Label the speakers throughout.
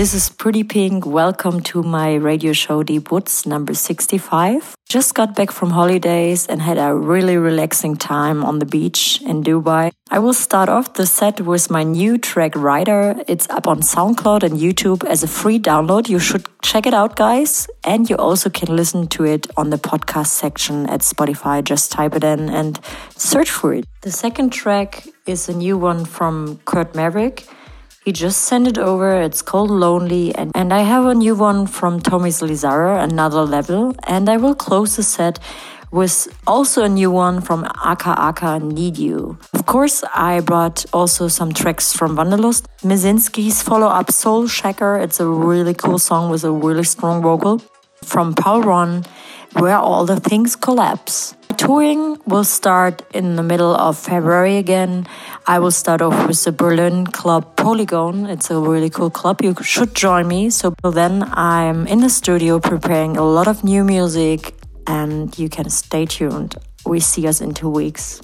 Speaker 1: This is Pretty Pink. Welcome to my radio show Deep Woods number 65. Just got back from holidays and had a really relaxing time on the beach in Dubai. I will start off the set with my new track Rider. It's up on SoundCloud and YouTube as a free download. You should check it out, guys. And you also can listen to it on the podcast section at Spotify. Just type it in and search for it. The second track is a new one from Kurt Maverick. He just sent it over. It's called Lonely. And, and I have a new one from Thomas Lizzara, Another Level. And I will close the set with also a new one from Aka Aka Need You. Of course, I brought also some tracks from Wanderlust. Mizinski's follow up Soul Shaker. It's a really cool song with a really strong vocal. From Paul Ron, Where All the Things Collapse. Touring will start in the middle of February again. I will start off with the Berlin club Polygon. It's a really cool club. You should join me. So then I'm in the studio preparing a lot of new music and you can stay tuned. We see us in two weeks.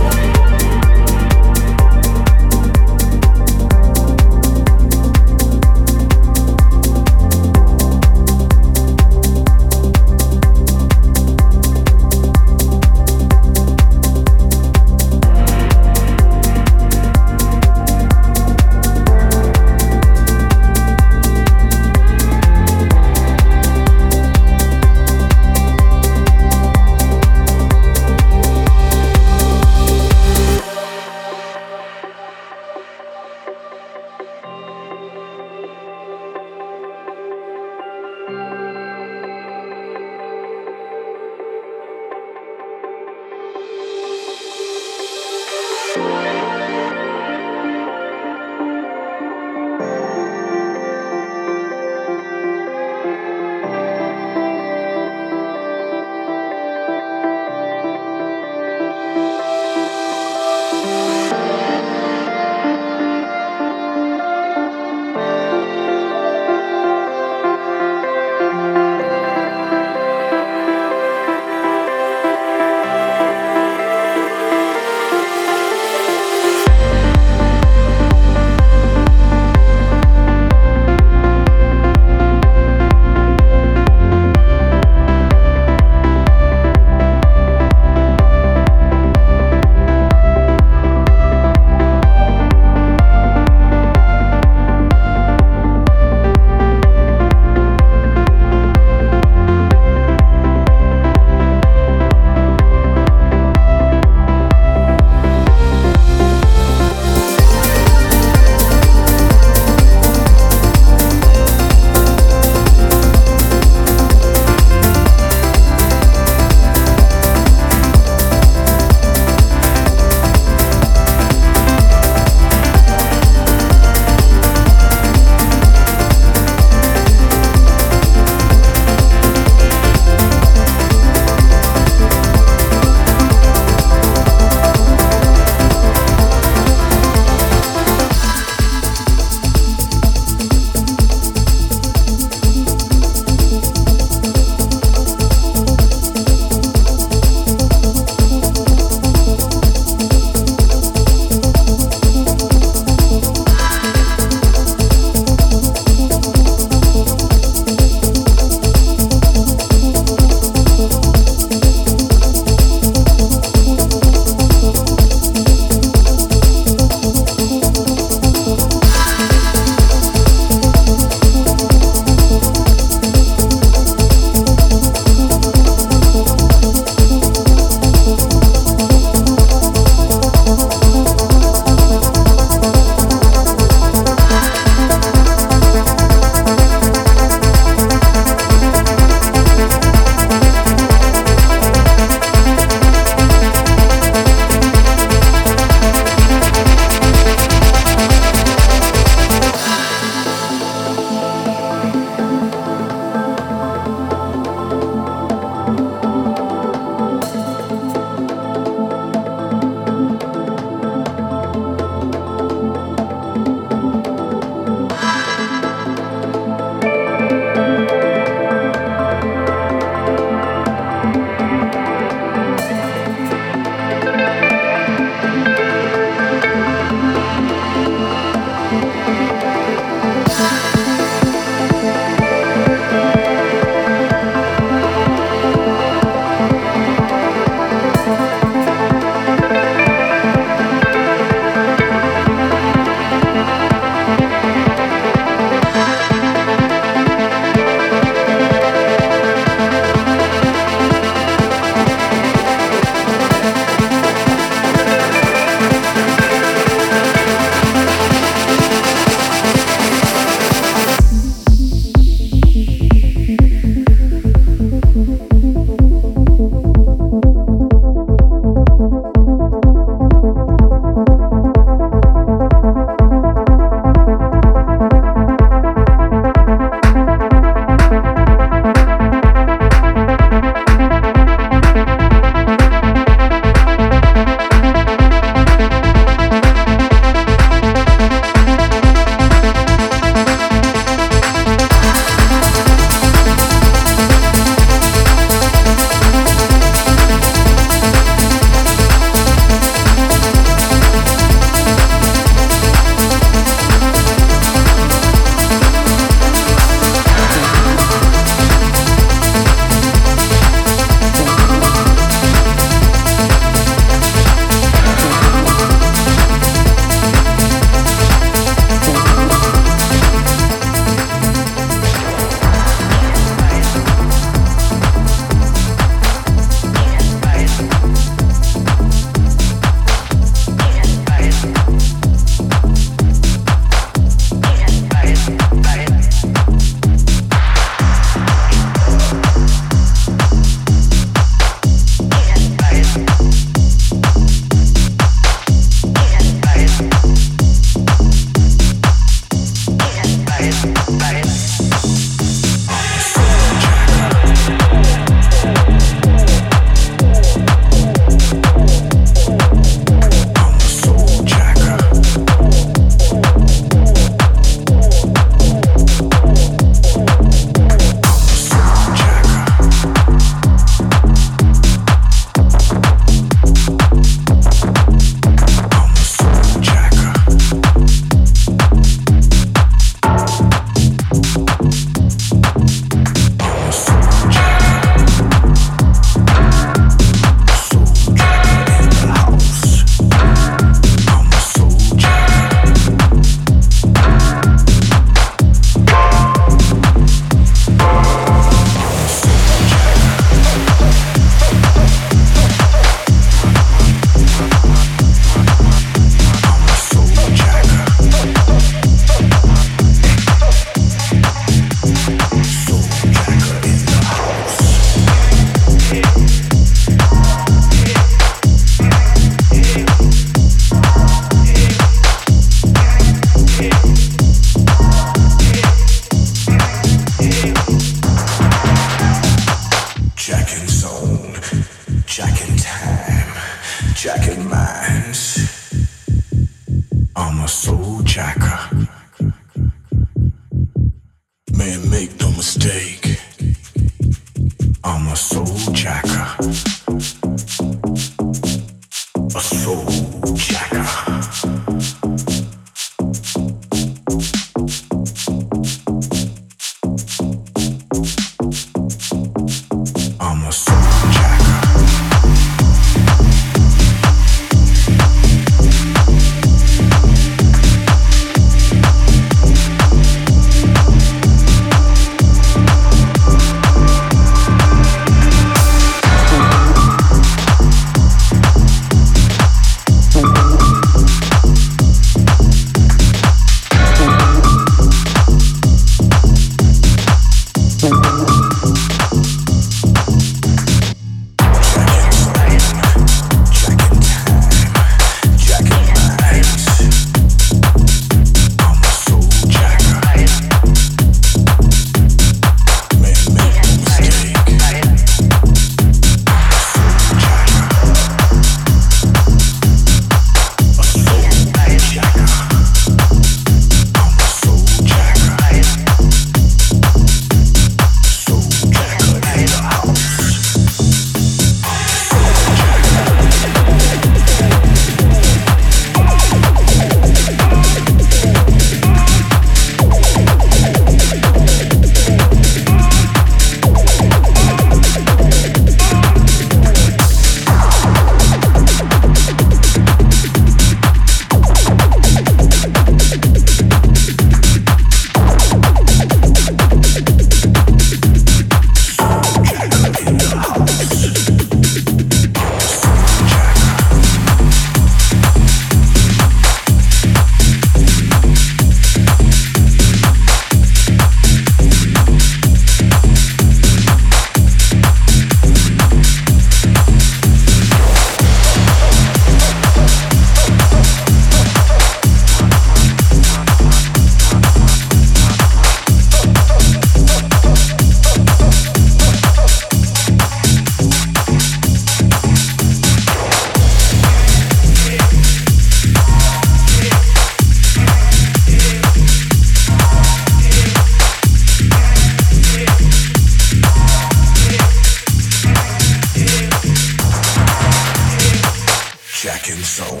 Speaker 2: Jack in zone,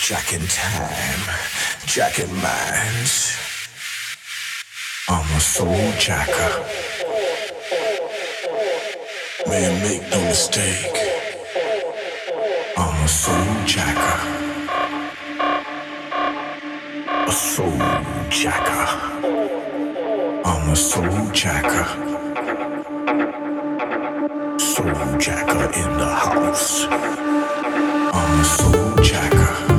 Speaker 2: Jack in time, Jack in minds. I'm a soul jacker. Man, make no mistake. I'm
Speaker 3: a soul jacker. A soul jacker. I'm a soul jacker soul jacker in the house.
Speaker 4: I'm
Speaker 2: a soul jacker.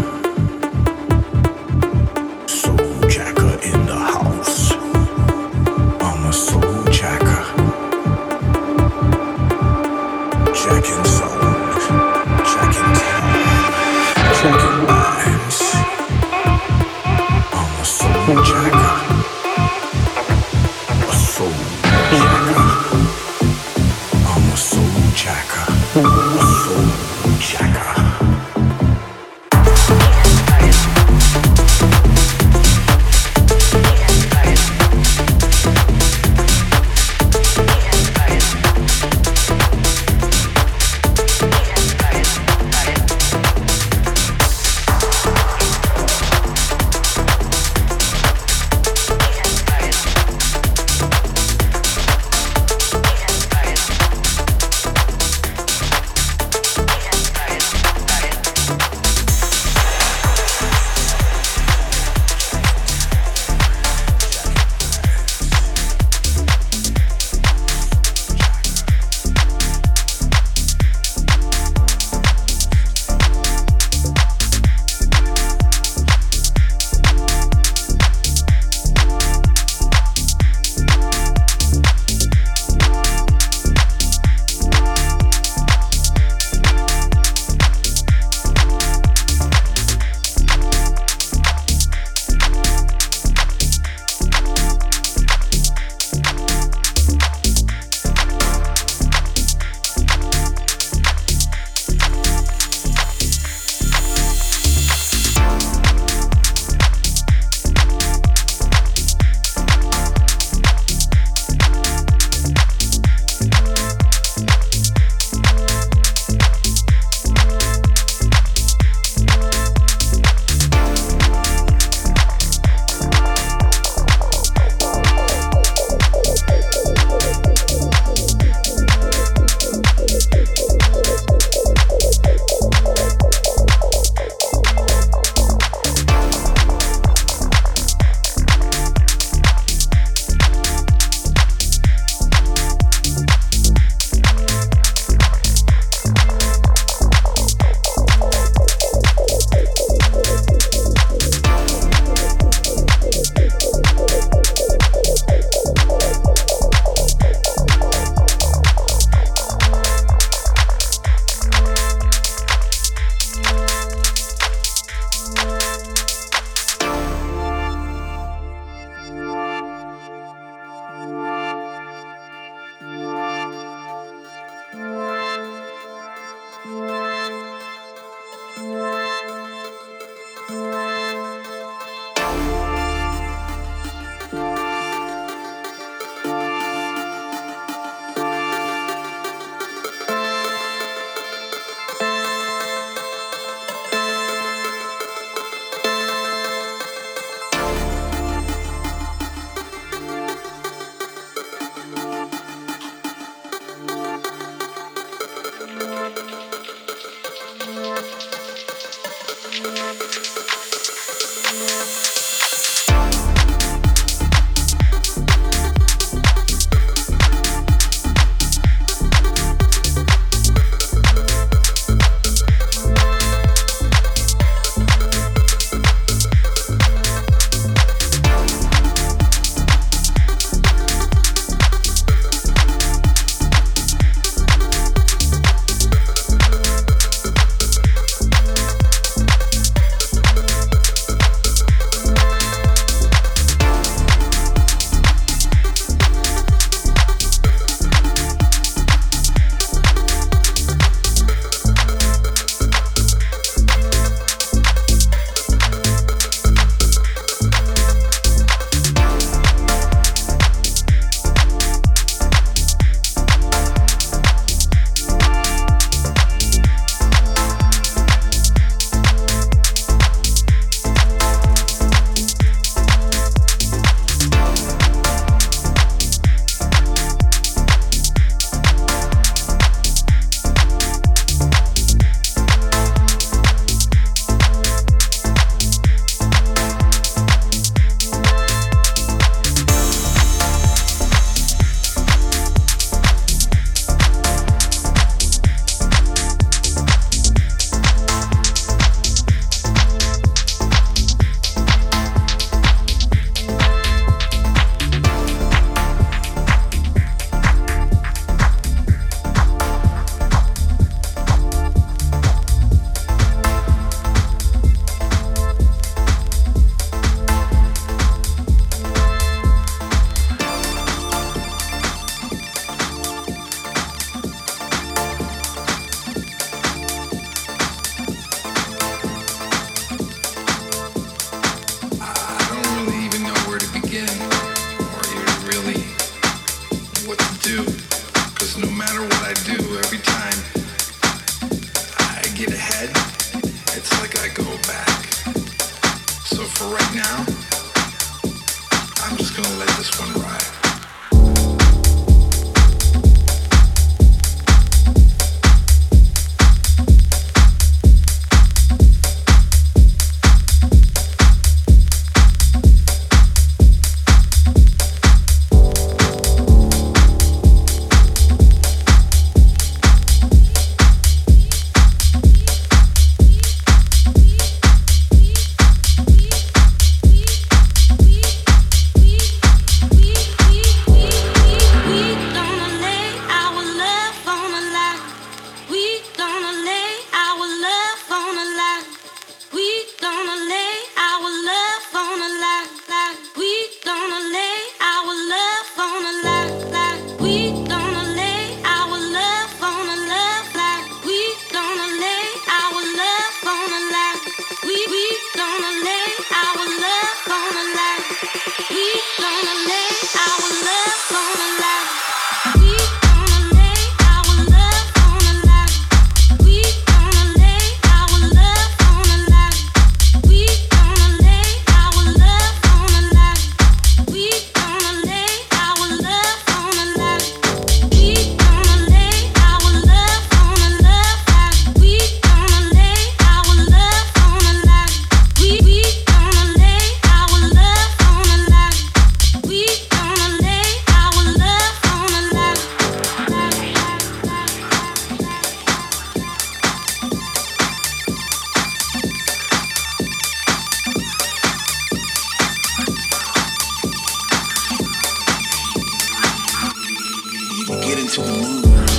Speaker 2: Música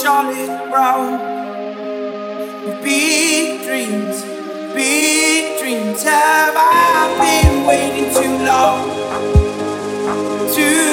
Speaker 2: solid ground. Big dreams, big dreams. Have I been waiting too long? Too